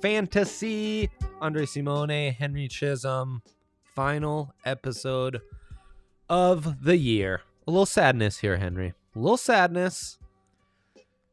Fantasy, Andre Simone, Henry Chisholm, final episode of the year. A little sadness here, Henry. A little sadness.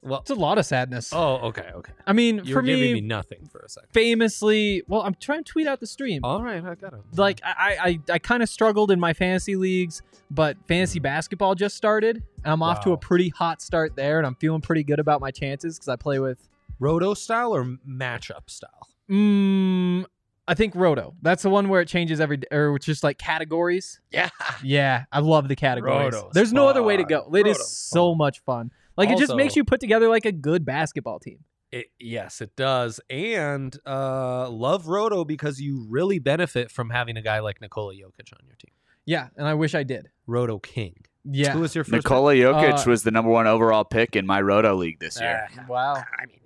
Well, It's a lot of sadness. oh, okay, okay. I mean, You for giving me, me nothing for a second. famously, well, I'm trying to tweet out the stream. All right, I got it. Like I, I, I kind of struggled in my fantasy leagues, but fantasy hmm. basketball just started. And I'm off to a pretty hot start there, and I'm feeling pretty good about my chances because I play with, Roto style or matchup style? mm, I think Roto. That's the one where it changes every, or it's just like categories. Yeah. Yeah, I love the categories. Roto's There's no other way to go. fun. It is Roto's so fun. much fun. Like it just makes you put together like a good basketball team. It, yes, it does. And uh, love Roto because you really benefit from having a guy like Nikola Jokic on your team. Yeah, and I wish I did. Roto King. Yeah. Who was your first? Nikola Jokic Uh, was the number one overall pick in my Roto league this year. Ah, Wow. I mean,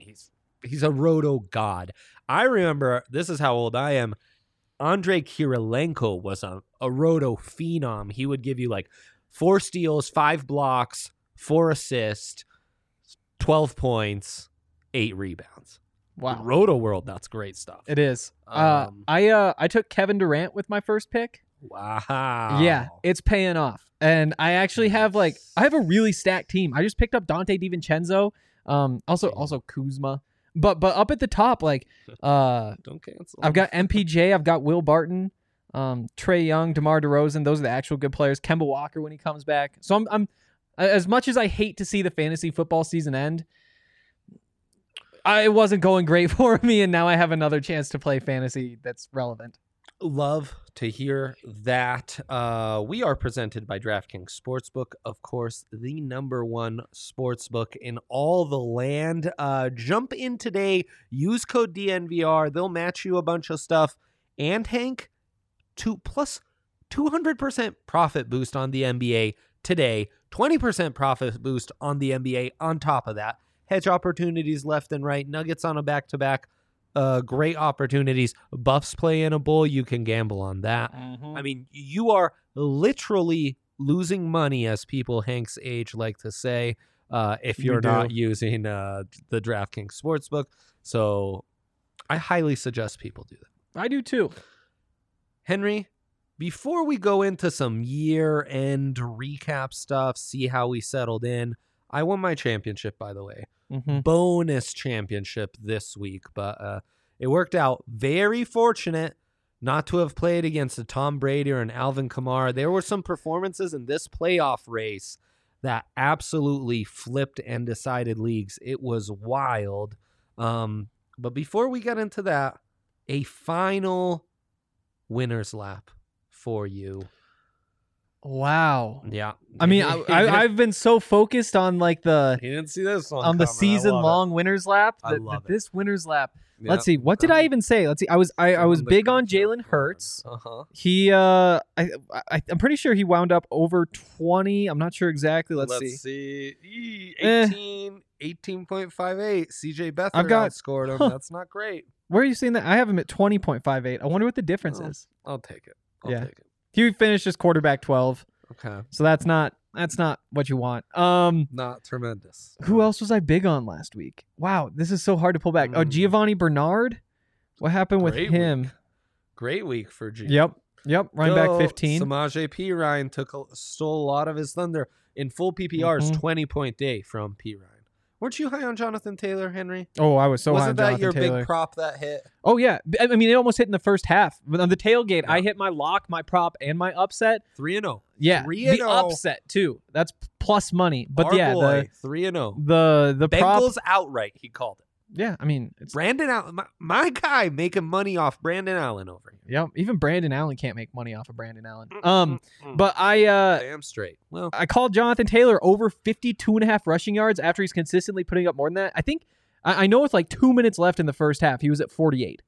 he's a roto god. I remember this is how old I am. Andre Kirilenko was a, a roto phenom. He would give you like four steals, five blocks, four assists, twelve points, eight rebounds. Wow. Roto world, that's great stuff. It is. uh, Um, I uh, I took Kevin Durant with my first pick. Wow. Yeah, it's paying off. And I actually have like I have a really stacked team. I just picked up Dante DiVincenzo, um, also also Kuzma. But but up at the top, like uh, Don't cancel. I've got MPJ, I've got Will Barton, um, Trae Young, DeMar DeRozan. Those are the actual good players. Kemba Walker when he comes back. So I'm I'm as much as I hate to see the fantasy football season end. I, it wasn't going great for me, and now I have another chance to play fantasy that's relevant. love to hear that. Uh, we are presented by DraftKings Sportsbook, of course, the number one sportsbook in all the land. Uh, jump in today, use code DNVR. They'll match you a bunch of stuff. And Hank, two plus 200% profit boost on the NBA today, 20% profit boost on the NBA on top of that. Hedge opportunities left and right, Nuggets on a back to back uh, great opportunities. Buffs play in a bowl. You can gamble on that. I mean, you are literally losing money, as people Hank's age like to say, uh, if you're not using uh, the DraftKings Sportsbook. So I highly suggest people do that. I do too. Henry, before we go into some year end recap stuff, see how we settled in, I won my championship, by the way Mm-hmm. bonus championship this week, but uh, it worked out. Very fortunate not to have played against a Tom Brady or an Alvin Kamara. There were some performances in this playoff race that absolutely flipped and decided leagues. It was wild. Um, but before we get into that, a final winner's lap for you. Wow. Yeah. I mean, I, I, I've been so focused on like the he didn't see this one on the season love it. long winners lap. I that- love it. this winners lap. Yeah. Let's see. What did I even say? Let's see. I was I, I was big on Jalen Hurts. Uh-huh. He uh I, I I'm pretty sure he wound up over 20. I'm not sure exactly. Let's, see. see. Ee, Eh. 18, 18.58. CJ Beathard I've got- scored him. huh. That's not great. Where are you seeing that? I have him at 20.58. I wonder what the difference Oh. is. I'll take it. I'll Yeah. take it. He finished as quarterback 12. Okay. So that's not that's not what you want. Um Not tremendous. who else was I big on last week? Wow, this is so hard to pull back. Oh, Mm. Giovani Bernard? What happened with him? week. Great week for G. Yep. Yep, running back 15. Samaje Perine took a, stole a lot of his thunder in full PPR's Mhm. 20 point day from Perine. Weren't you high on Jonathan Taylor, Henry? Oh, I was so high Wasn't on that Jonathan your Taylor. big prop that hit? Oh yeah, I mean it almost hit in the first half. But on the tailgate, I hit my lock, my prop, and my upset. Three and zero. Yeah, Three and the oh. upset too. That's plus money. But Our yeah, boy, three and the zero. the the prop. Bengals outright. He called it. Yeah, I mean it's Brandon Allen, my, my guy, making money off Brandon Allen over here. yeah. Even Brandon Allen can't make money off of Brandon Allen. Um, but I uh damn straight. Well, I called Jonathan Taylor over 52 and a half rushing yards after he's consistently putting up more than that. I think I, I know with like two minutes left in the first half, he was at 48.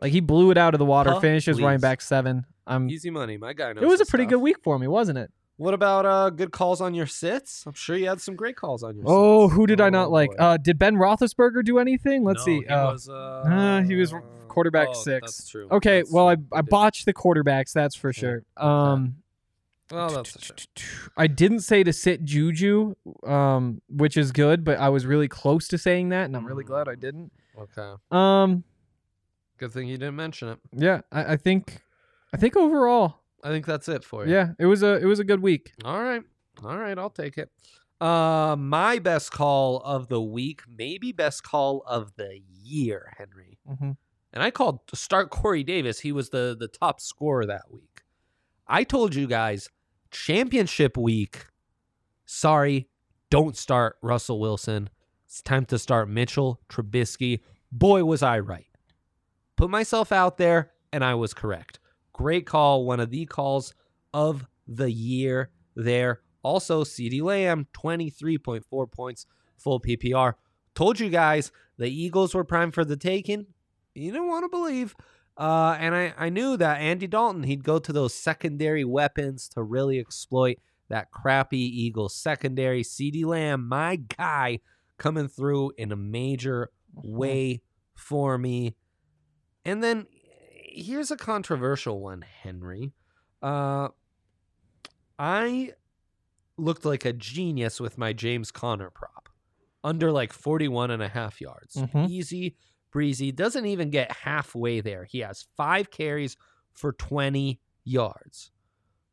Like he blew it out of the water, Huh? finished as running back seven. Um, easy money. My guy knows. it was a his pretty stuff. good week for me, wasn't it? What about uh good calls on your sits? I'm sure you had some great calls on your Oh, sits. who did I Oh, not like? Uh, did Ben Roethlisberger do anything? Let's No, see. He Uh, was, uh, uh, he was quarterback oh, six. That's true. okay, That's well, I, true. I You botched the quarterbacks, that's for sure. Um, Well, that's a. I didn't say to sit Juju, um, which is good, but I was really close to saying that, and I'm really glad I didn't. Okay. Um, Good thing you didn't mention it. yeah, I, I think, I think overall, I think that's it for you. yeah, it was a it was a good week. All right. All right, I'll take it. Uh my best call of the week, maybe best call of the year, Henry. Mhm. And I called to start Corey Davis. He was the the top scorer that week. I told you guys, championship week. Sorry, don't start Russell Wilson. It's time to start Mitchell Trubisky. Boy, was I right. Put myself out there, and I was correct. Great call. One of the calls of the year there. Also, CeeDee Lamb, 23.4 points, full PPR. Told you guys the Eagles were primed for the taking. You didn't want to believe. Uh, and I, I knew that Andy Dalton, he'd go to those secondary weapons to really exploit that crappy Eagles secondary. CeeDee Lamb, my guy, coming through in a major way for me. And then here's a controversial one, Henry. Uh, I looked like a genius with my James Conner prop under like 41 and a half yards. Mhm. Easy breezy. Doesn't even get halfway there. He has five carries for 20 yards.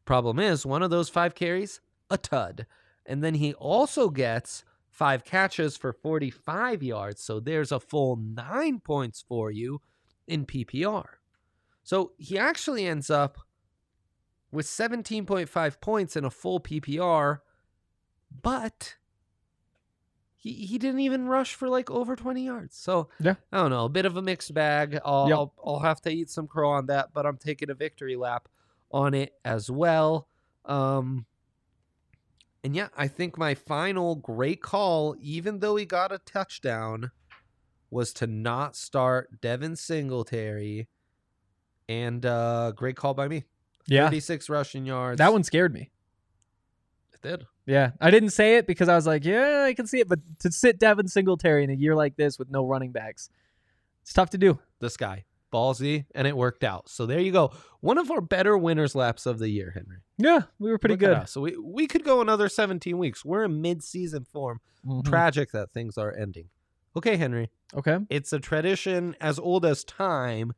Problem is, one of those five carries, a tud. And then he also gets five catches for 45 yards. So there's a full nine points for you in PPR. So he actually ends up with 17.5 points in a full PPR, but he, he didn't even rush for like over 20 yards. So Yeah. I don't know, a bit of a mixed bag. I'll, Yep. I'll, I'll have to eat some crow on that, but I'm taking a victory lap on it as well. Um, and yeah, I think my final great call, even though he got a touchdown, was to not start Devin Singletary. And uh great call by me. Yeah, 36 rushing yards. that one scared me. It did. Yeah, I didn't say it because I was like, yeah, I can see it, but to sit Devin Singletary in a year like this with no running backs, it's tough to do. This guy. Ballsy, and it worked out. So there you go. One of our better winners laps of the year, Henry. Yeah, we were pretty Look good. So we, we could go another 17 weeks. We're in mid-season form. Mhm. Tragic that things are ending. Okay, Henry. Okay. It's a tradition as old as time.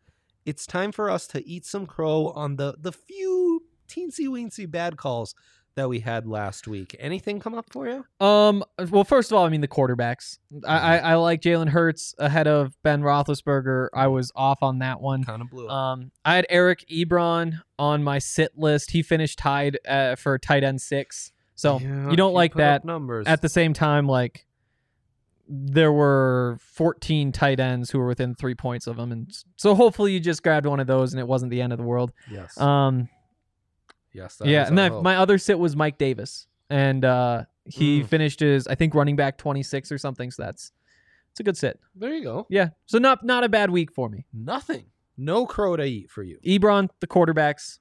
It's time for us to eat some crow on the the few teensy weensy bad calls that we had last week. Anything come up for you? Um. Well, first of all, I mean the quarterbacks. I I, I like Jalen Hurts ahead of Ben Roethlisberger. I was off on that one. Kind of blew up. Um, I had Eric Ebron on my sit list. He finished tied uh, for tight end six. So Yeah, you don't like that. numbers. At the same time, like there were 14 tight ends who were within three points of him, and so hopefully you just grabbed one of those and it wasn't the end of the world. yes, Um, yes, that yeah, and then my other sit was Mike Davis, and uh, he Mm. finished his I think running back 26 or something. So that's it's a good sit. there you go. Yeah, so not not a bad week for me. Nothing. No crow to eat for you. Ebron, the quarterbacks.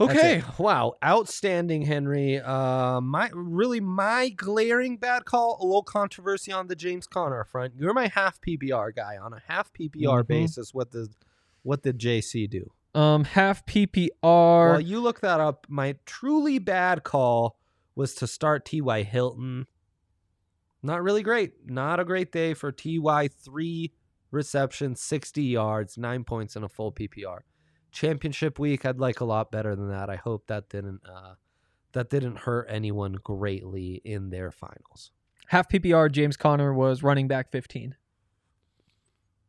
Okay. Wow. Outstanding, Henry. Uh, my really my glaring bad call. A little controversy on the James Conner front. You're my half PPR guy on a half PPR Mhm. basis. What the what did JC do? Um, half PPR. Well, you look that up. My truly bad call was to start T.Y. Hilton. Not really great. Not a great day for T.Y. Three receptions, 60 yards, nine points in a full PPR. Championship week, I'd like a lot better than that. I hope that didn't uh, that didn't hurt anyone greatly in their finals. Half PPR, James Conner was running back 15.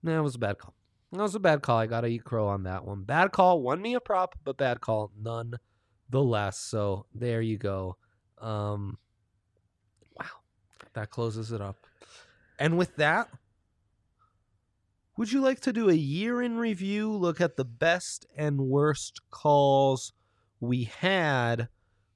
That was a bad call. That was a bad call. I gotta eat crow on that one. Bad call. Won me a prop, but bad call none the less. So there you go. Um, wow, that closes it up. And with that, would you like to do a year in review? Look at the best and worst calls we had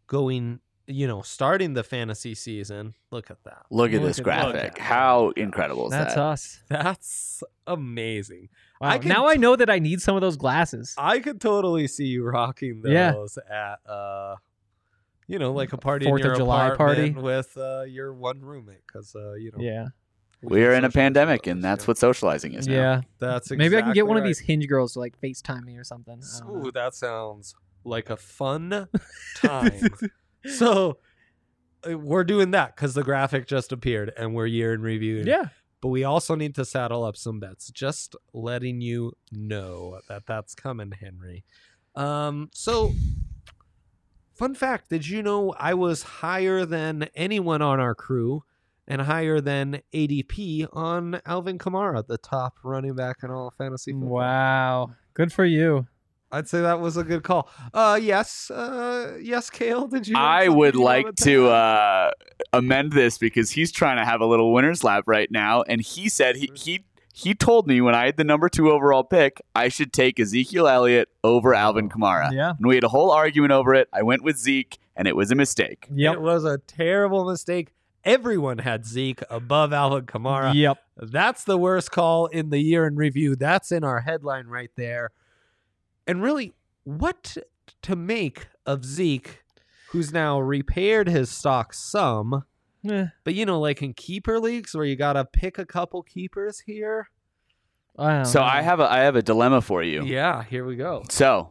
going. You know, starting the fantasy season. Look at that. Look at Look this at- graphic. look at- How incredible is That's that? us. That's amazing. Wow. I can now I know that I need some of those glasses. I could totally see you rocking those Yeah. at uh you know, like a party Fourth in your of July apartment party. with uh your one roommate cuz uh you know. Yeah. We We're in a pandemic, and that's yeah. what socializing is now. Yeah. that's Maybe I can get exactly one of these hinge girls to like FaceTime me or something. I don't know. Ooh, that sounds like a fun time. so uh, we're doing that cuz the graphic just appeared and we're year in review. yeah. but we also need to saddle up some bets. Just letting you know that that's coming, Henry. Um, so, fun fact: Did you know I was higher than anyone on our crew, and higher than ADP on Alvin Kamara, the top running back in all of fantasy football? Wow. Good for you. I'd say that was a good call. Uh, yes, uh, yes, Kale. Did you? I would like to uh, amend this because he's trying to have a little winner's lap right now, and he said he he he told me when I had the number two overall pick, I should take Ezekiel Elliott over Alvin Kamara. Yeah. And we had a whole argument over it. I went with Zeke, and it was a mistake. Yep. It was a terrible mistake. Everyone had Zeke above Alvin Kamara. Yep. That's the worst call in the year in review. That's in our headline right there. And really, what to make of Zeke, who's now repaired his stock some, Eh, but you know, like in keeper leagues where you gotta pick a couple keepers here. I So know. I have a I have a dilemma for you. Yeah, here we go. So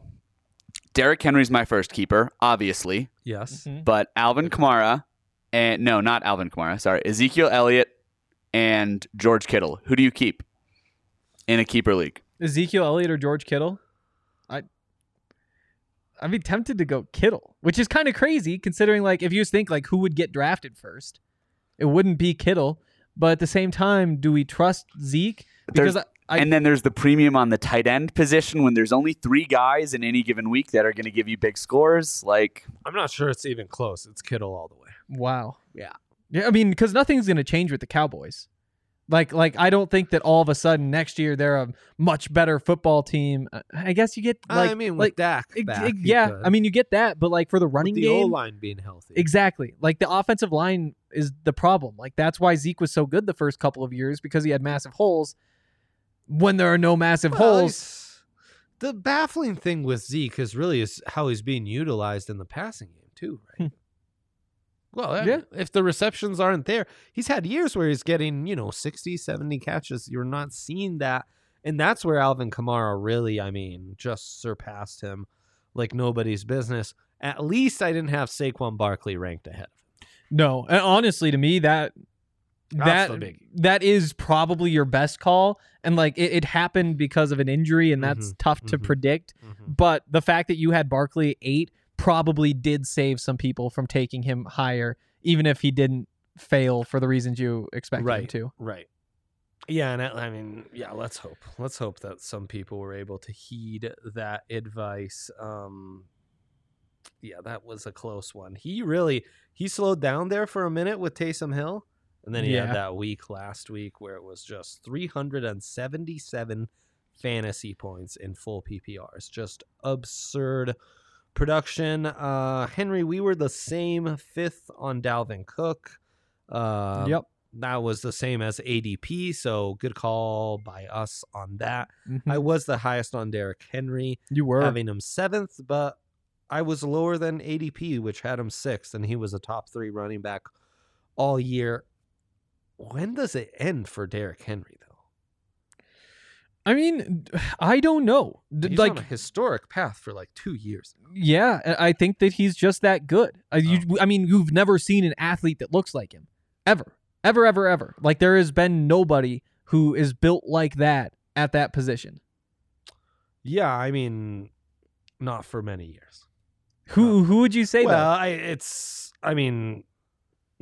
Derrick Henry's my first keeper, obviously, Yes. Mhm. but Alvin Kamara and no, not Alvin Kamara. Sorry, Ezekiel Elliott and George Kittle. Who do you keep in a keeper league? Ezekiel Elliott or George Kittle? I I'd be tempted to go Kittle, which is kind of crazy considering like if you think like who would get drafted first, it wouldn't be Kittle. But at the same time, do we trust Zeke? Because I, I and then there's the premium on the tight end position when there's only three guys in any given week that are going to give you big scores. Like, I'm not sure it's even close. It's Kittle all the way. Wow, Yeah. yeah. I mean, because nothing's gonna change with the Cowboys. Like, like I don't think that all of a sudden next year they're a much better football team. Uh, I guess you get like, I mean, with like Dak, back, you yeah. could. I mean, you get that, but like for the running with the game, line being healthy. Exactly. Like the offensive line is the problem. Like that's why Zeke was so good the first couple of years because he had massive holes. When there are no massive Well, holes, The baffling thing with Zeke is really is how he's being utilized in the passing game too, right? Well. Yeah. if the receptions aren't there, he's had years where he's getting, you know, 60, 70 catches. You're not seeing that. And that's where Alvin Kamara really, I mean, just surpassed him like nobody's business. At least I didn't have Saquon Barkley ranked ahead of him. no. And honestly, to me, that that that is probably your best call. And like it, it happened because of an injury, and that's Mhm. tough to Mhm. predict. But the fact that you had Barkley eight probably did save some people from taking him higher, even if he didn't fail for the reasons you expected him to. Right. Yeah, and I, I mean, yeah, let's hope. Let's hope that some people were able to heed that advice. Um yeah, that was a close one. He really he slowed down there for a minute with Taysom Hill, and then he Yeah. had that week last week where it was just 377 fantasy points in full PPRs. Just absurd production. Uh Henry, we were the same fifth on Dalvin Cook. Uh, yep. that was the same as ADP, so good call by us on that. Mhm. I was the highest on Derrick Henry, you were. having him seventh, but I was lower than ADP, which had him sixth, and he was a top three running back all year. When does it end for Derrick Henry? I mean, I don't know. He's like, on a historic path for like two years. yeah, I think that he's just that good. I, you, Oh. I mean, you've never seen an athlete that looks like him, ever, ever, ever, ever. Like there has been nobody who is built like that at that position. Yeah, I mean, not for many years. Who who would you say well, I, it's I mean,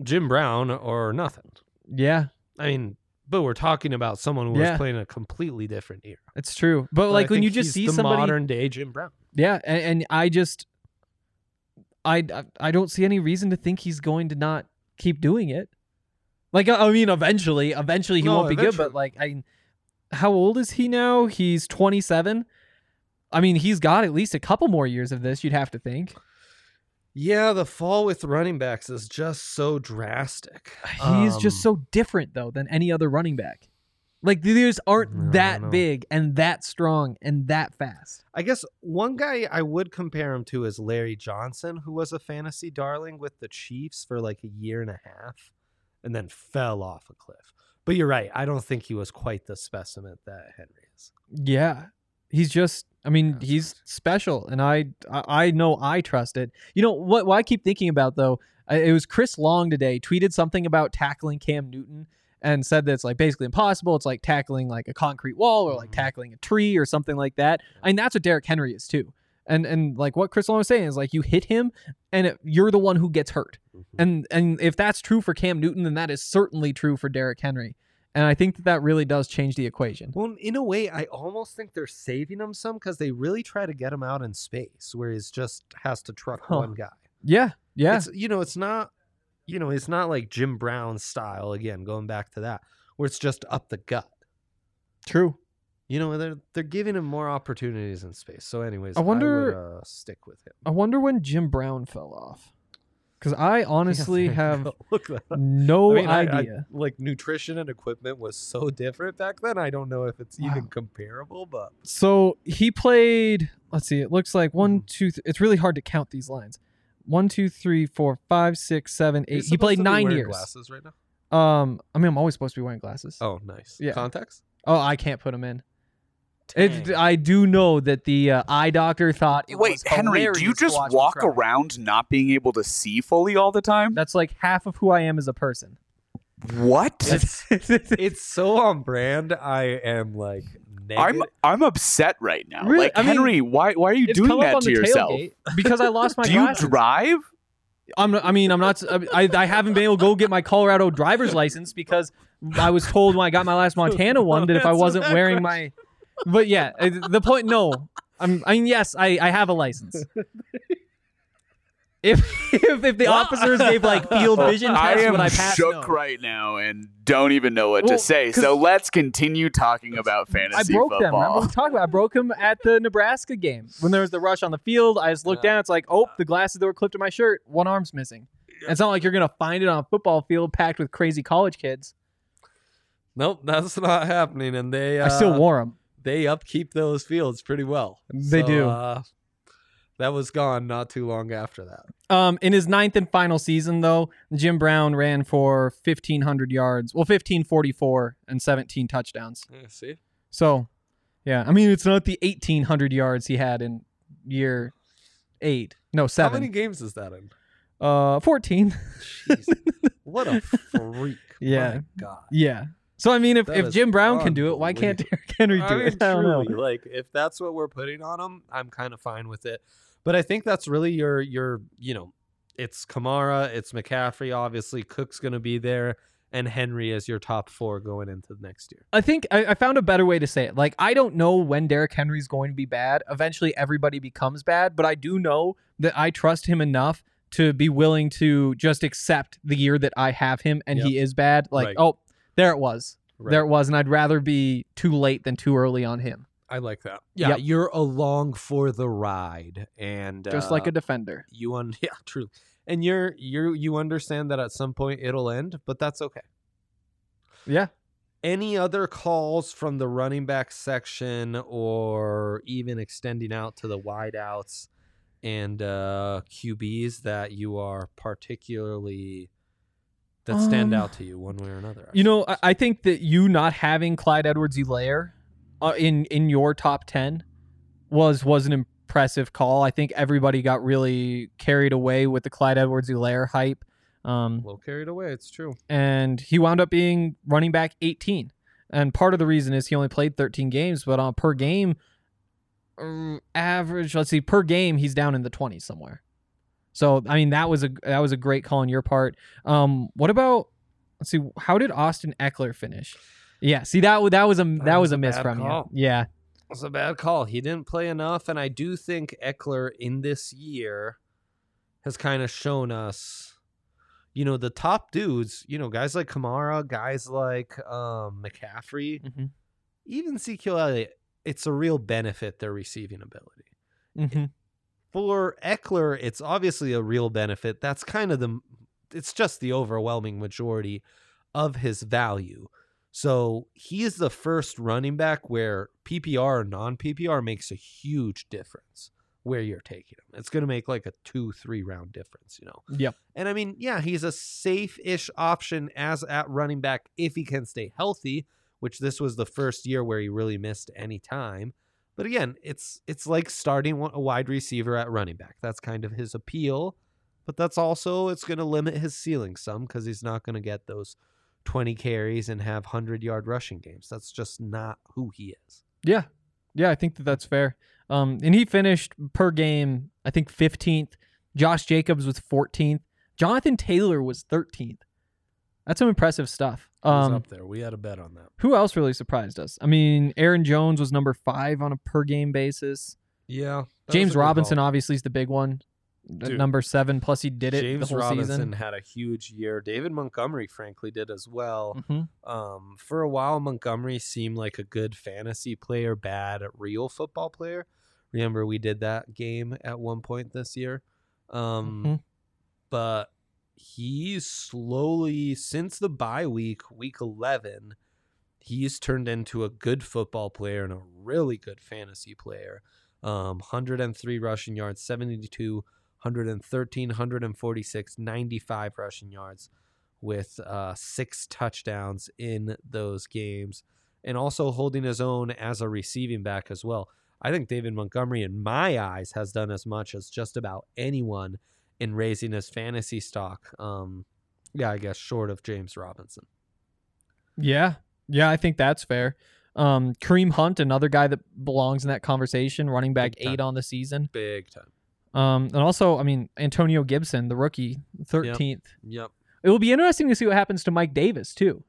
Jim Brown or nothing. Yeah, I mean, but we're talking about someone who Yeah. was playing a completely different era. it's true. But But like I when you just see the somebody, modern day Jim Brown. yeah, and, and I just, I I don't see any reason to think he's going to not keep doing it. Like I mean, eventually, eventually he No, won't be good. But like, I, how old is he now? He's twenty seven. I mean, he's got at least a couple more years of this. You'd have to think. Yeah, the fall with running backs is just so drastic. He's just Um, so different though than any other running back. Like these aren't No, that know. big and that strong and that fast. I guess one guy I would compare him to is Larry Johnson, who was a fantasy darling with the Chiefs for like a year and a half and then fell off a cliff. But you're right. I don't think he was quite the specimen that Henry is. Yeah. He's just I mean, he's special and I I I know I trust it. You know what what I keep thinking about though, it was Chris Long today tweeted something about tackling Cam Newton and said that it's like basically impossible. It's like tackling like a concrete wall or like Mhm. tackling a tree or something like that. I mean, that's what Derrick Henry is too. And and like what Chris Long was saying is like you hit him and it, you're the one who gets hurt. And and if that's true for Cam Newton, then that is certainly true for Derrick Henry. And I think that that really does change the equation. Well, in a way, I almost think they're saving him some because they really try to get him out in space where he's just has to truck Huh. one guy. Yeah, yeah, It's you know, it's not you know, it's not like Jim Brown style again, going back to that, where it's just up the gut. true. You know, they're they're giving him more opportunities in space. So, anyways, I wonder- would, uh, stick with him. I wonder when Jim Brown fell off. Because I honestly Yeah, have no I mean, I- I- idea. like nutrition and equipment was so different back then. I don't know if it's even comparable, but So he played. Let's see. It looks like one, Mhm. two. Th- it's really hard to count these lines. One, two, three, four, five, six, seven, eight. He played nine years. Glasses right now. Um, I mean, I'm always supposed to be wearing glasses. Oh, nice. Yeah. Contacts. Oh, I can't put them in. It, I do know that the uh, eye doctor thought. It Wait, was Henry, do you just walk around not being able to see fully all the time? That's like half of who I am as a person. What? It's it's so on brand. I am like I'm. I'm upset right now. Really? Like I mean, Henry, why why are you doing that to yourself? tailgate because I lost my Do you glasses. drive? I'm. I mean, I'm not. I, I haven't been able to go get my Colorado driver's license because I was told when I got my last Montana one that if I wasn't that wearing my. But yeah, uh, the point. No, I'm. I mean, yes, I I have a license. If if, if the officers gave like field vision I am would I pass? shook No. right now and don't even know what Well, to say. So let's continue talking about fantasy. I fantasy broke them. Remember football. we talked about? I broke them at the Nebraska game when there was the rush on the field. I just looked Yeah. down. It's like, oh, the glasses that were clipped to my shirt, one arm's missing. It's not like you're gonna find it on a football field packed with crazy college kids. Nope, that's not happening. And they uh, I still wore them. They upkeep those fields pretty well. They So, do. Uh, that was gone not too long after that. Um, in his ninth and final season, though, Jim Brown ran for 1,500 yards. Well, 1,544 and 17 touchdowns. Yeah, see, So, yeah, I mean, it's not the 1,800 yards he had in year eight. No, seven. how many games is that in? Uh, 14. Jeez, what a freak! Yeah. God. yeah. So, I mean, if, That if Jim Brown can do it, why can't Derrick Henry do I mean, it? I don't know. like if that's what we're putting on him, I'm kind of fine with it. But I think that's really your your you know, it's Kamara, it's McCaffrey, obviously Cook's going to be there, and Henry is your top four going into the next year. I think I, I found a better way to say it. Like, I don't know when Derrick Henry's going to be bad. Eventually, everybody becomes bad, but I do know that I trust him enough to be willing to just accept the year that I have him and he is bad. Like, Right. oh, there it was. Right. There it was. And I'd rather be too late than too early on him, I like that. Yeah, Yep. you're along for the ride, and just uh, like a defender. you un yeah, true, and you're you you understand that at some point it'll end, but that's okay. Yeah. Any other calls from the running back section, or even extending out to the wideouts and uh, QBs that you are particularly that stand Um, out to you one way or another? You know. I, I think that you not having Clyde Edwards-Helaire uh, in in your top ten was was an impressive call. I think everybody got really carried away with the Clyde Edwards-Helaire hype, um, a little carried away. It's true. and he wound up being running back 18. And part of the reason is he only played 13 games, but on per game, um, average. Let's see, per game, he's down in the twenties somewhere. So I mean, that was a that was a great call on your part. Um, what about? Let's see, how did Austin Ekeler finish? Yeah, see that that was a that, was, was a miss from call. you. Yeah, It's a bad call. He didn't play enough, and I do think Ekeler in this year has kind of shown us, you know, the top dudes. You know, guys like Kamara, guys like um, McCaffrey, Mhm. even Ezekiel Elliott. It's a real benefit their receiving ability. hmm For Ekeler, it's obviously a real benefit. That's kind of the. It's just the overwhelming majority of his value. So he is the first running back where PPR or non PPR makes a huge difference where you're taking him. It's going to make like a two, three round difference, you know? Yep. And I mean, yeah, he's a safe ish option as at running back if he can stay healthy, which this was the first year where he really missed any time. But again, it's it's like starting a wide receiver at running back. That's kind of his appeal. But that's also it's going to limit his ceiling some because he's not going to get those 20 carries and have 100 yard rushing games. That's just not who he is. Yeah, yeah, I think that that's fair. Um, and he finished per game, I think 15th. Josh Jacobs was 14th. Jonathan Taylor was 13th. That's some impressive stuff. He's Um, up there. We had a bet on that. who else really surprised us? I mean, Aaron Jones was number five on a per game basis. Yeah. James was a good Robinson obviously is the big one, at Dude. number seven. Plus, he did it James the whole Robinson season. had a huge year. David Montgomery, frankly, did as well. hmm Um, for a while, Montgomery seemed like a good fantasy player, bad real football player. Remember, we did that game at one point this year. Um, Mhm. But he's slowly, since the bye week, week 11, he's turned into a good football player and a really good fantasy player. Um, 103 rushing yards, 72, 113, 146, 95 rushing yards with uh, six touchdowns in those games and also holding his own as a receiving back as well. I think David Montgomery, in my eyes, has done as much as just about anyone in raising his fantasy stock. Um, yeah, I guess short of James Robinson. Yeah, yeah, I think that's fair. Um, Kareem Hunt, another guy that belongs in that conversation, running back eight on the season. Big time. Um, and also, I mean, Antonio Gibson, the rookie, 13th. Yep. It will be interesting to see what happens to Mike Davis too.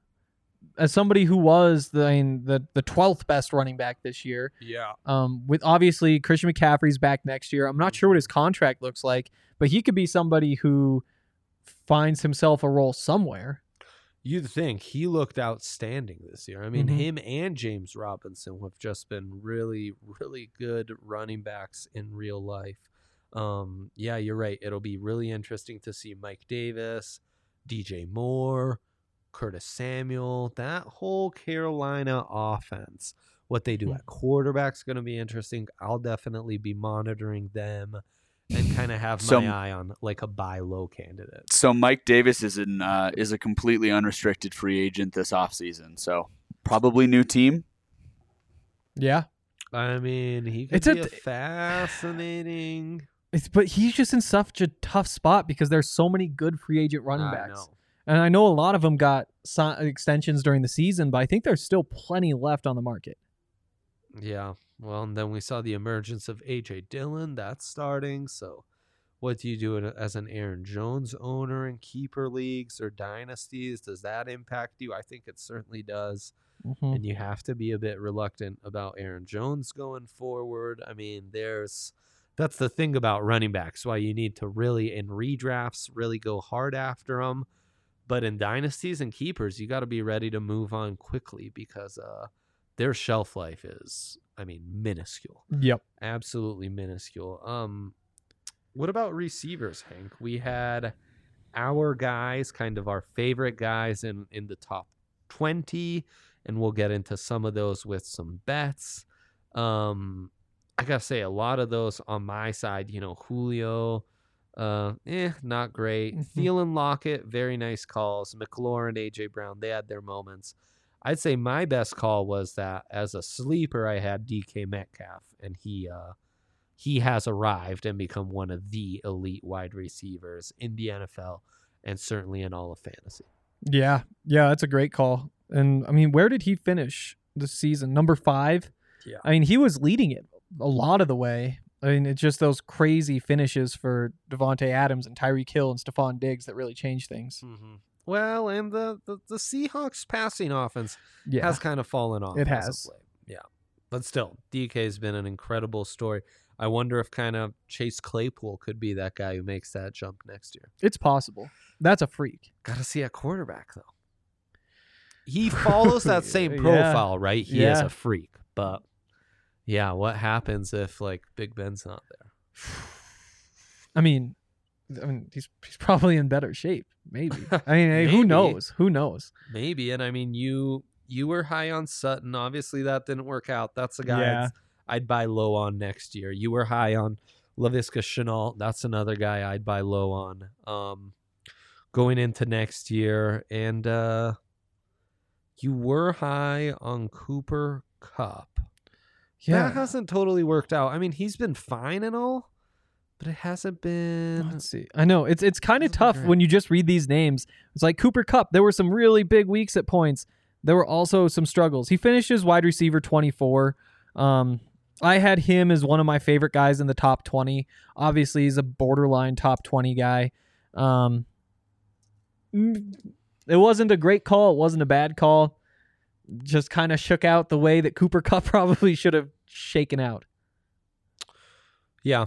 As somebody who was the I mean, the the 12th best running back this year, Yeah. um, with obviously Christian McCaffrey's back next year. I'm not sure what his contract looks like, but he could be somebody who finds himself a role somewhere. You'd think he looked outstanding this year. I mean, Mhm. him and James Robinson have just been really, really good running backs in real life. Um, yeah, you're right. It'll be really interesting to see Mike Davis, DJ Moore, Curtis Samuel, that whole Carolina offense. What they do at quarterback's going to be interesting. I'll definitely be monitoring them and kind of have my So- eye on like a buy low candidate. So Mike Davis is in uh, is a completely unrestricted free agent this offseason. So probably new team. Yeah, I mean, he could It's a be a, t- fascinating. it's, but he's just in such a tough spot because there's so many good free agent running I backs. And I know a lot of them got si- extensions during the season, but I think there's still plenty left on the market. Yeah. Well, and then we saw the emergence of AJ Dillon. That's starting. So, what do you do as an Aaron Jones owner in keeper leagues or dynasties? Does that impact you? I think it certainly does. Mhm. And you have to be a bit reluctant about Aaron Jones going forward. I mean, there's that's the thing about running backs. Why you need to really in redrafts really go hard after them. But in dynasties and keepers, you got to be ready to move on quickly because uh, their shelf life is, I mean, minuscule Yep. absolutely minuscule. Um, what about receivers, Hank? We had our guys, kind of our favorite guys in in the top twenty, and we'll get into some of those with some bets. Um, I gotta say, a lot of those on my side, you know, Julio, uh, eh, not great. Mhm. Thielen, Lockett, very nice calls. McLaurin, AJ Brown, they had their moments. I'd say my best call was that as a sleeper, I had DK Metcalf, and he uh, he has arrived and become one of the elite wide receivers in the NFL and certainly in all of fantasy. Yeah. Yeah, that's a great call. And I mean, where did he finish this season? Number five? Yeah. I mean, he was leading it a lot of the way. I mean, it's just those crazy finishes for Davante Adams and Tyreek Hill and Stefon Diggs that really change things. Mm-hmm. Well, and the, the the Seahawks passing offense Yeah, has kind of fallen off. It has. Yeah, but still, DK has been an incredible story. I wonder if kind of Chase Claypool could be that guy who makes that jump next year. it's possible. That's a freak. Got to see a quarterback though. He follows that same Yeah. profile, right? He is a freak, but yeah, what happens if like Big Ben's not there? I mean, I mean, he's he's probably in better shape. Maybe. I mean, hey, who knows? Who knows? Maybe, and I mean, you you were high on Sutton. Obviously, that didn't work out. That's a guy Yeah. I'd, I'd buy low on next year. You were high on Laviska Shenault. That's another guy I'd buy low on. Um, going into next year, and uh, you were high on Cooper Kupp. Yeah. that hasn't totally worked out. I mean, he's been fine and all, but it hasn't been. Let's see. I know it's it's kind of tough great. when you just read these names. It's like Cooper Kupp. There were some really big weeks at points. There were also some struggles. He finished as wide receiver 24. Um, I had him as one of my favorite guys in the top 20. Obviously, he's a borderline top 20 guy. Um, it wasn't a great call. It wasn't a bad call. Just kind of shook out the way that Cooper Kupp probably should have shaken out. Yeah,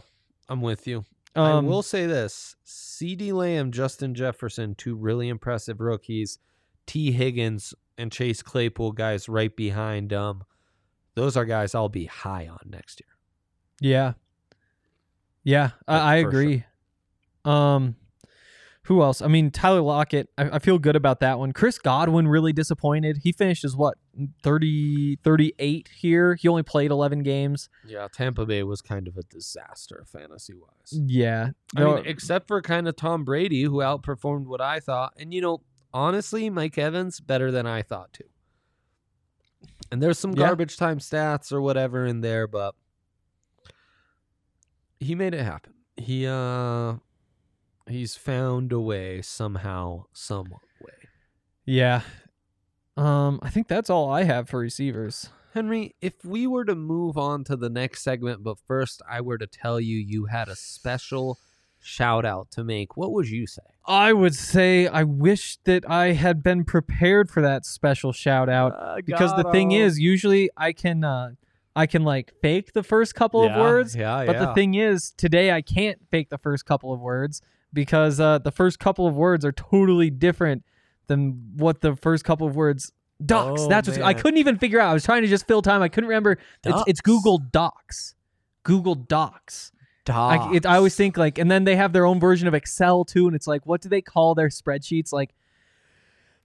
I'm with you. Um, I will say this: CeeDee Lamb, Justin Jefferson, two really impressive rookies. Tee Higgins and Chase Claypool, guys right behind them. Those are guys I'll be high on next year. Yeah. Yeah, I, I for sure. agree. Um who else? I mean, Tyler Lockett, I, I feel good about that one. Chris Godwin really disappointed. He finished as what, 30, 38 here. He only played 11 games. Yeah, Tampa Bay was kind of a disaster fantasy wise. Yeah. I No, mean, except for kind of Tom Brady, who outperformed what I thought. And, you know, honestly, Mike Evans, better than I thought, too. And there's some Yeah. garbage time stats or whatever in there, but he made it happen. He, uh, he's found a way somehow, some way. yeah. Um, I think that's all I have for receivers. Henry, if we were to move on to the next segment, but first I were to tell you you had a special shout out to make, what would you say? I would say I wish that I had been prepared for that special shout out because the thing is, usually I can uh I can like fake the first couple of words, Yeah, but the thing is, today I can't fake the first couple of words because uh the first couple of words are totally different than what the first couple of words docs. Oh, That's what I couldn't even figure out. I was trying to just fill time. I couldn't remember. It's, it's Docs. Google Docs. Google Docs. I, it, I always think like, and then they have their own version of Excel too, and it's like, what do they call their spreadsheets? Like,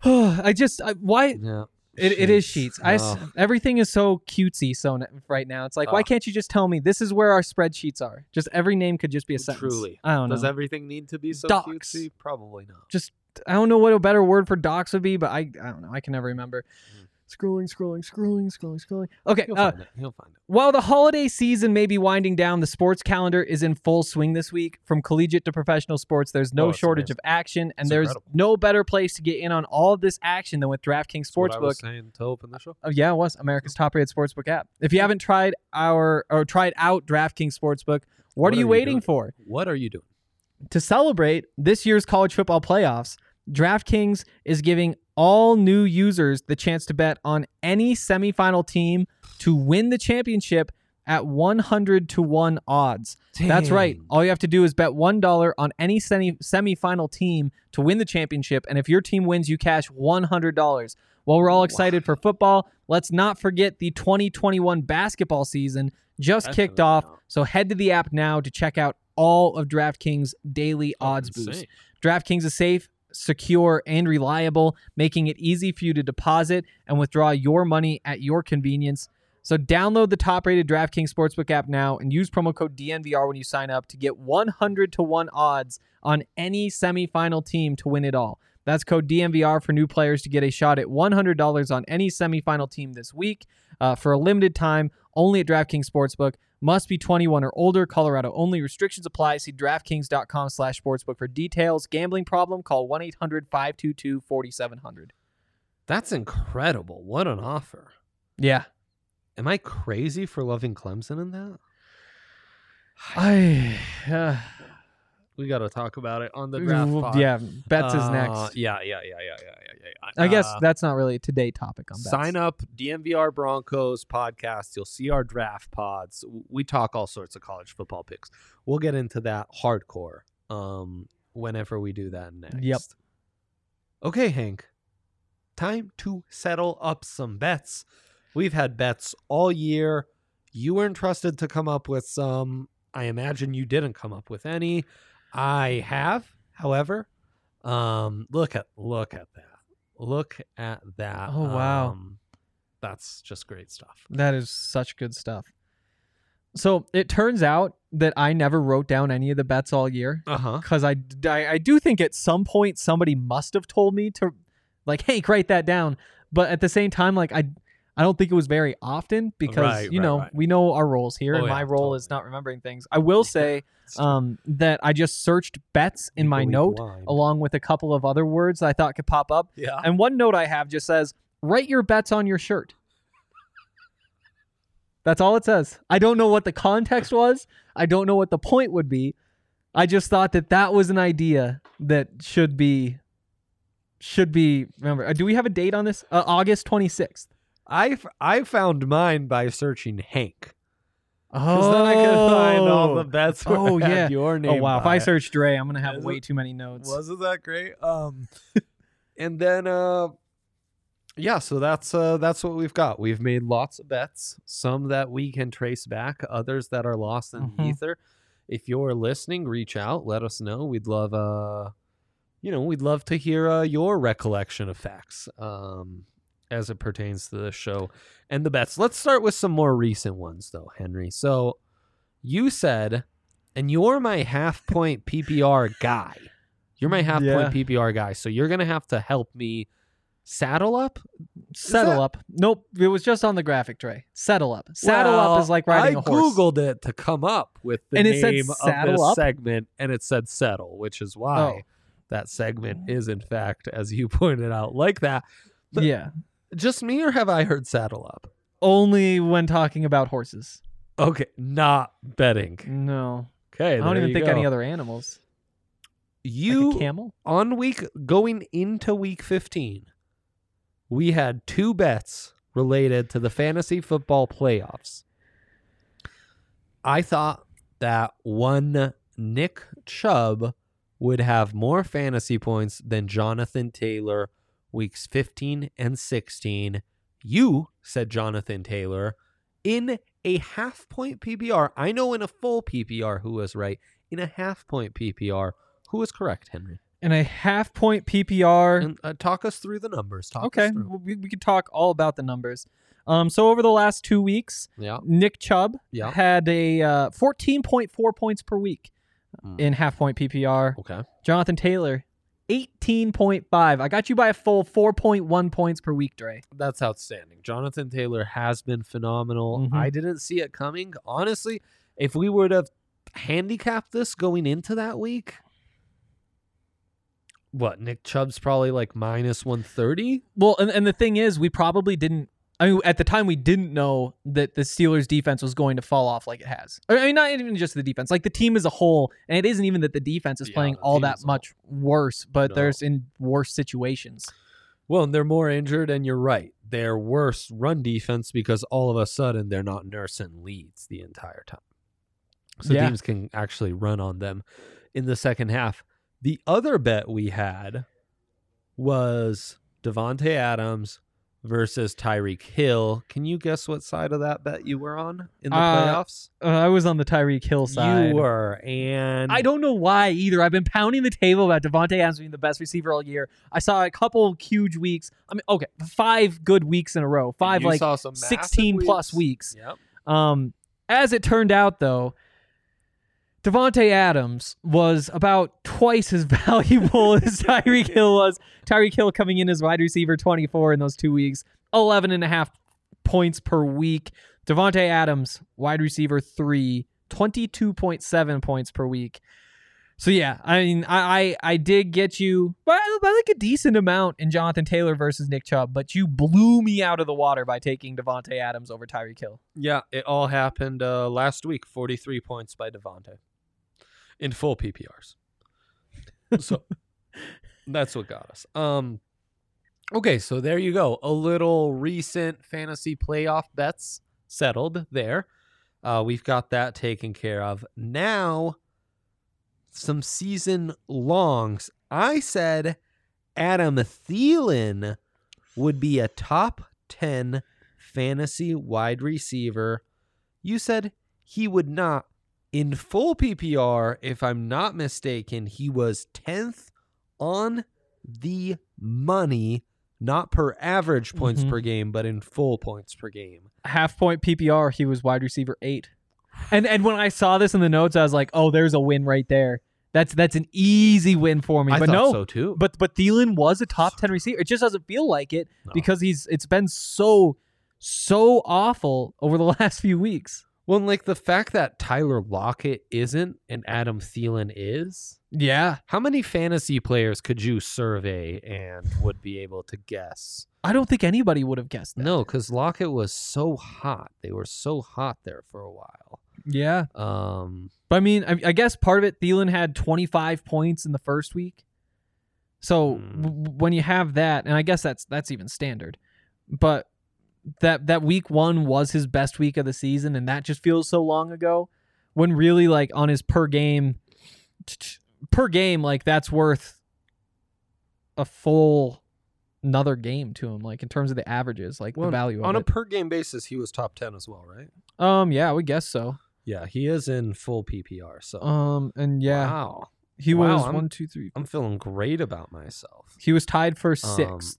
I just I, why yeah. It, it is sheets. I s- Oh. everything is so cutesy so n- right now. It's like, why Ugh. can't you just tell me this is where our spreadsheets are? Just every name could just be a sentence. Truly. I don't know. Does everything need to be so Docs. cutesy? Probably not. just I don't know what a better word for docs would be, but I I don't know. I can never remember. Hmm. Scrolling, scrolling, scrolling, scrolling, scrolling. Okay, He'll uh, find it. He'll find it. While the holiday season may be winding down, the sports calendar is in full swing this week. From collegiate to professional sports, there's no Oh, shortage amazing. of action, and It's there's incredible. no better place to get in on all of this action than with DraftKings That's what I was Sportsbook. saying to open the show. Oh yeah, it was America's top-rated sportsbook app. If you haven't tried our or tried out DraftKings Sportsbook, what, are you waiting doing? for? What are you doing? To celebrate this year's college football playoffs, DraftKings is giving all new users the chance to bet on any semifinal team to win the championship at 100 to 1 odds. That's right. All you have to do is bet $1 on any semi semifinal team to win the championship and if your team wins you cash $100. While we're all excited for football, let's not forget the 2021 basketball season just kicked off. So head to the app now to check out all of DraftKings daily odds boost. DraftKings is safe, secure, and reliable, making it easy for you to deposit and withdraw your money at your convenience. So download the top-rated DraftKings Sportsbook app now and use promo code DNVR when you sign up to get 100 to 1 odds on any semifinal team to win it all. That's code DNVR for new players to get a shot at $100 on any semifinal team this week uh, for a limited time only at DraftKings Sportsbook. Must be 21 or older. Colorado only. Restrictions apply. See DraftKings.com slash sportsbook for details. Gambling problem? Call 1-800-522-4700. That's incredible. What an offer. Yeah. Am I crazy for loving Clemson in that? I uh, We got to talk about it on the draft. pod. yeah, bets is Uh, next. Yeah, yeah, yeah, yeah, yeah, yeah, yeah. I guess Uh, that's not really a today topic on bets. sign up DNVR Broncos podcast. You'll see our draft pods. We talk all sorts of college football picks. We'll get into that hardcore um whenever we do that next. Yep. Okay, Hank. Time to settle up some bets. We've had bets all year. You were entrusted to come up with some. I imagine you didn't come up with any. I have, however. Um, look at look at that. Look at that. Oh, wow. Um, that's just great stuff. That is such good stuff. So it turns out that I never wrote down any of the bets all year Uh huh. because I, I I do think at some point somebody must have told me to like hey, write that down. But at the same time, like I I don't think it was very often because Right, you right, know right. we know our roles here, Oh, and yeah, my role is not remembering things. I will say um, that I just searched bets in my note blind. along with a couple of other words that I thought could pop up. Yeah. And one note I have just says, write your bets on your shirt. That's all it says. I don't know what the context was. I don't know what the point would be. I just thought that that was an idea that should be should be remember. uh, Do we have a date on this? Uh, August 26th. I f- I found mine by searching Hank. Oh, then I could find all the bets. Oh, yeah. your name. Oh wow! If I it. search Dre, I'm gonna have Is way too many notes. wasn't that great? Um, and then uh, yeah. So that's uh that's what we've got. We've made lots of bets. Some that we can trace back. Others that are lost in Mhm. ether. If you're listening, reach out. Let us know. We'd love uh, you know, we'd love to hear uh, your recollection of facts. Um. As it pertains to the show and the bets. Let's start with some more recent ones, though, Henry. So, you said, and you're my half point PPR guy. You're my half Yeah. point PPR guy. So you're gonna have to help me saddle up. Settle that- up. Nope. It was just on the graphic tray. Settle up. Saddle up is like riding I a horse. I Googled it to come up with the And it said name of this up? segment, and it said settle, which is why Oh. that segment is in fact, as you pointed out, like that. But- yeah. Just me, or have I heard saddle up? Only when talking about horses. Okay, not betting. No. Okay, I don't even think go. any other animals. You like camel? on week going into week 15 we had two bets related to the fantasy football playoffs i thought that one nick chubb would have more fantasy points than jonathan taylor weeks 15 and 16 you said jonathan taylor in a half point ppr i know in a full ppr who was right in a half point ppr who was correct henry In a half point PPR. and uh, talk us through the numbers. Talk okay. Us We, we could talk all about the numbers. Um, so over the last two weeks, Yeah. Nick Chubb Yeah. had a uh, 14.4 points per week Mm. in half point PPR. Okay. Jonathan Taylor, 18.5. I got you by a full 4.1 points per week, Dre. That's outstanding. Jonathan Taylor has been phenomenal. Mhm. I didn't see it coming. Honestly, if we would have handicapped this going into that week, what, Nick Chubb's probably like minus 130? Well, and, and the thing is, we probably didn't. I mean, at the time, we didn't know that the Steelers' defense was going to fall off like it has. I mean, not even just the defense, like the team as a whole. And it isn't even that the defense is Yeah, playing all that much worse, but No. there's in worse situations. Well, and they're more injured, and you're right. They're worse run defense because all of a sudden they're not nursing leads the entire time. So Yeah. teams can actually run on them in the second half. The other bet we had was Davante Adams versus Tyreek Hill. Can you guess what side of that bet you were on in the Uh, playoffs? Uh, I was on the Tyreek Hill side. You were, and I don't know why either. I've been pounding the table about Davante Adams being the best receiver all year. I saw a couple huge weeks. I mean, okay, five good weeks in a row. Five You like massive 16 plus weeks. Yep. Um, as it turned out, though, Davante Adams was about twice as valuable as Tyreek Hill was. Tyreek Hill coming in as wide receiver 24 in those two weeks, 11 and a half points per week. Davante Adams, wide receiver three, 22.7 points per week. So yeah, I mean, I I, I did get you. Uh, by like a decent amount in Jonathan Taylor versus Nick Chubb, but you blew me out of the water by taking Davante Adams over Tyreek Hill. Yeah, it all happened uh, last week. 43 points by Davante in full PPRs. So that's what got us. Um, okay, so there you go. A little recent fantasy playoff bets settled there. Uh, we've got that taken care of. Now, some season longs. I said Adam Thielen would be a top 10 fantasy wide receiver. You said he would not. In full PPR, if I'm not mistaken, he was 10th on the money, not per average points Mhm. per game, but in full points per game. Half point PPR, he was wide receiver eight. And and when I saw this in the notes, I was like, oh, there's a win right there. That's that's an easy win for me. I but thought no, so too. but but Thielen was a top ten receiver. It just doesn't feel like it No. because he's it's been so so awful over the last few weeks. Well, and like the fact that Tyler Lockett isn't and Adam Thielen is, Yeah, how many fantasy players could you survey and would be able to guess? I don't think anybody would have guessed that. No, because Lockett was so hot. They were so hot there for a while. Yeah, Um, but I mean, I, I guess part of it, Thielen had 25 points in the first week. So Hmm. w- when you have that, and I guess that's that's even standard, but that that week one was his best week of the season, and that just feels so long ago. When really, like on his per game, per game, like that's worth a full another game to him, like in terms of the averages, like well, the value on a it. per game basis, he was top ten as well, right? um, yeah, we guess so. Yeah, he is in full PPR. So Um, and yeah, wow, he Wow, was I'm- one, two, three. I'm feeling great about myself. He was tied for Um, sixth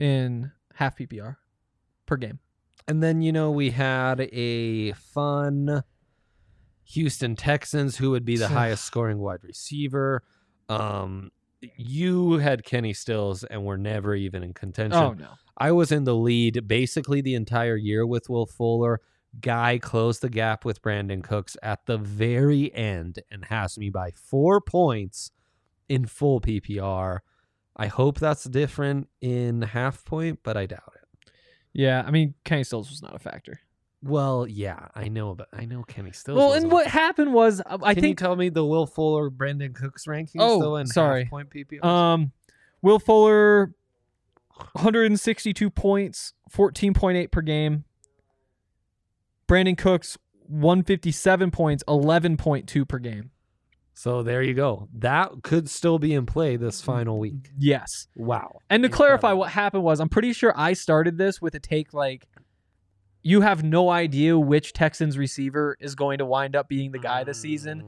in half PPR per game. And then, you know, we had a fun Houston Texans who would be the highest scoring wide receiver. Um, you had Kenny Stills and were never even in contention. Oh no, I was in the lead basically the entire year with Will Fuller. Guy closed the gap with Brandin Cooks at the very end and has me by four points in full PPR. I hope that's different in half point, but I doubt it. Yeah. I mean, Kenny Stills was not a factor. Well, yeah, I know, but I know Kenny Stills. well, wasn't and what happened was, uh, I Can think, you tell me the Will Fuller, Brandin Cooks rankings? Oh, though, in sorry. half point PPR. um, Will Fuller, 162 points, 14.8 per game. Brandin Cooks, 157 points, 11.2 per game. So there you go. That could still be in play this final week. Yes. Wow. And to clarify, what happened was, I'm pretty sure I started this with a take like, you have no idea which Texans receiver is going to wind up being the guy this season,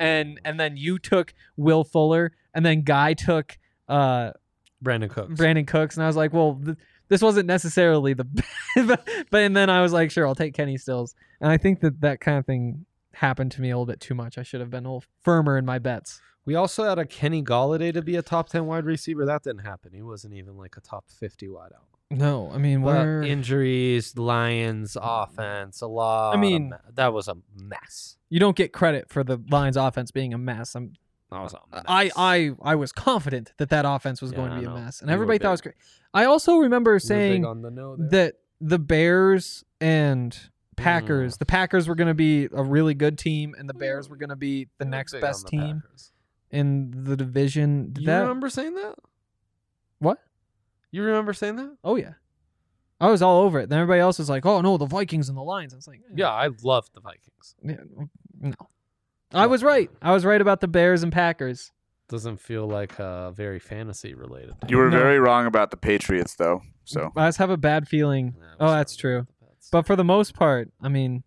and and then you took Will Fuller, and then Guy took uh Brandin Cooks. Brandin Cooks, and I was like, well, th- this wasn't necessarily the, but, but and then I was like, sure, I'll take Kenny Stills, and I think that that kind of thing happened to me a little bit too much. I should have been a little firmer in my bets. we also had a Kenny Golladay to be a top 10 wide receiver. That didn't happen. He wasn't even like a top 50 wideout. No, I mean, But we're injuries, Lions offense, a lot. I mean- that was a mess. you don't get credit for the Lions offense being a mess. I'm That was a mess. I I I was confident that that offense was Yeah, going to be a mess, and You everybody thought it was great. I also remember You were big saying on the that the Bears and Packers, Mm. the Packers were going to be a really good team, and the Bears were going to be the You were next best the team Packers. in the division. Did You that remember saying that? what? You remember saying that? Oh yeah, I was all over it. Then everybody else was like, "Oh no, the Vikings and the Lions." I was like, eh, Yeah, I loved the Vikings. yeah, no." I was right. I was right about the Bears and Packers. Doesn't feel like uh, very fantasy related. You were No. very wrong about the Patriots, though. So I just have a bad feeling. Yeah, Oh, that's true. But for the most part, I mean,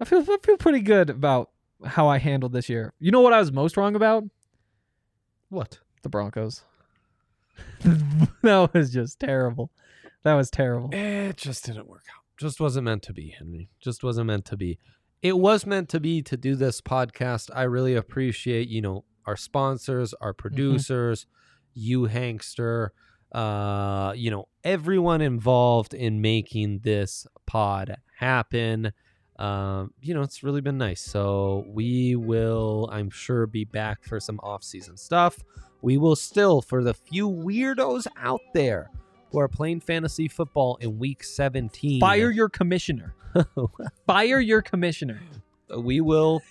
I feel I feel pretty good about how I handled this year. You know what I was most wrong about? what? The Broncos. that was just terrible. That was terrible. It just didn't work out. Just wasn't meant to be, Henry. Just wasn't meant to be. It was meant to be to do this podcast. I really appreciate, you know, our sponsors, our mm-hmm. producers, you Hankster, uh, you know, everyone involved in making this pod happen. um, you know, it's really been nice. So we will, I'm sure, be back for some off-season stuff. We will still, for the few weirdos out there who are playing fantasy football in week 17, Fire your commissioner. Fire your commissioner. we will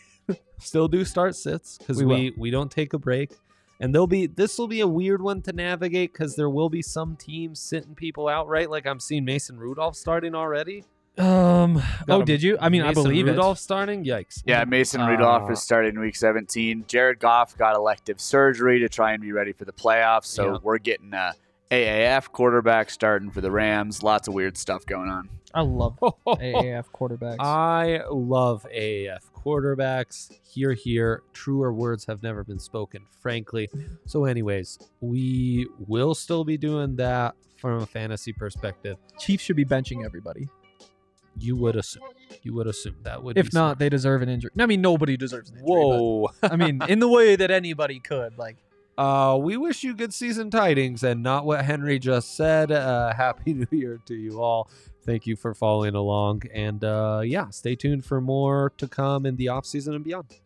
still do start sits because We we, we don't take a break. And there'll be this will be a weird one to navigate because there will be some teams sitting people out right. Like I'm seeing Mason Rudolph starting already. Um. Got oh, him. did you? I mean, Mason I believe Rudolph starting. Yikes! Yeah, Mason Rudolph Uh, is starting week 17. Jared Goff got elective surgery to try and be ready for the playoffs. So Yeah. we're getting a AAF quarterback starting for the Rams. Lots of weird stuff going on. I love AAF quarterbacks. I love AAF quarterbacks. Here, here. Truer words have never been spoken, frankly. So, anyways, we will still be doing that from a fantasy perspective. Chiefs should be benching everybody. You would assume. You would assume that would. If not, smart. they deserve an injury. I mean, nobody deserves an injury. Whoa. but, I mean, in the way that anybody could. Like, Uh, we wish you good season tidings and not what Henry just said. Uh, happy New Year to you all. Thank you for following along. And uh, yeah, stay tuned for more to come in the off season and beyond.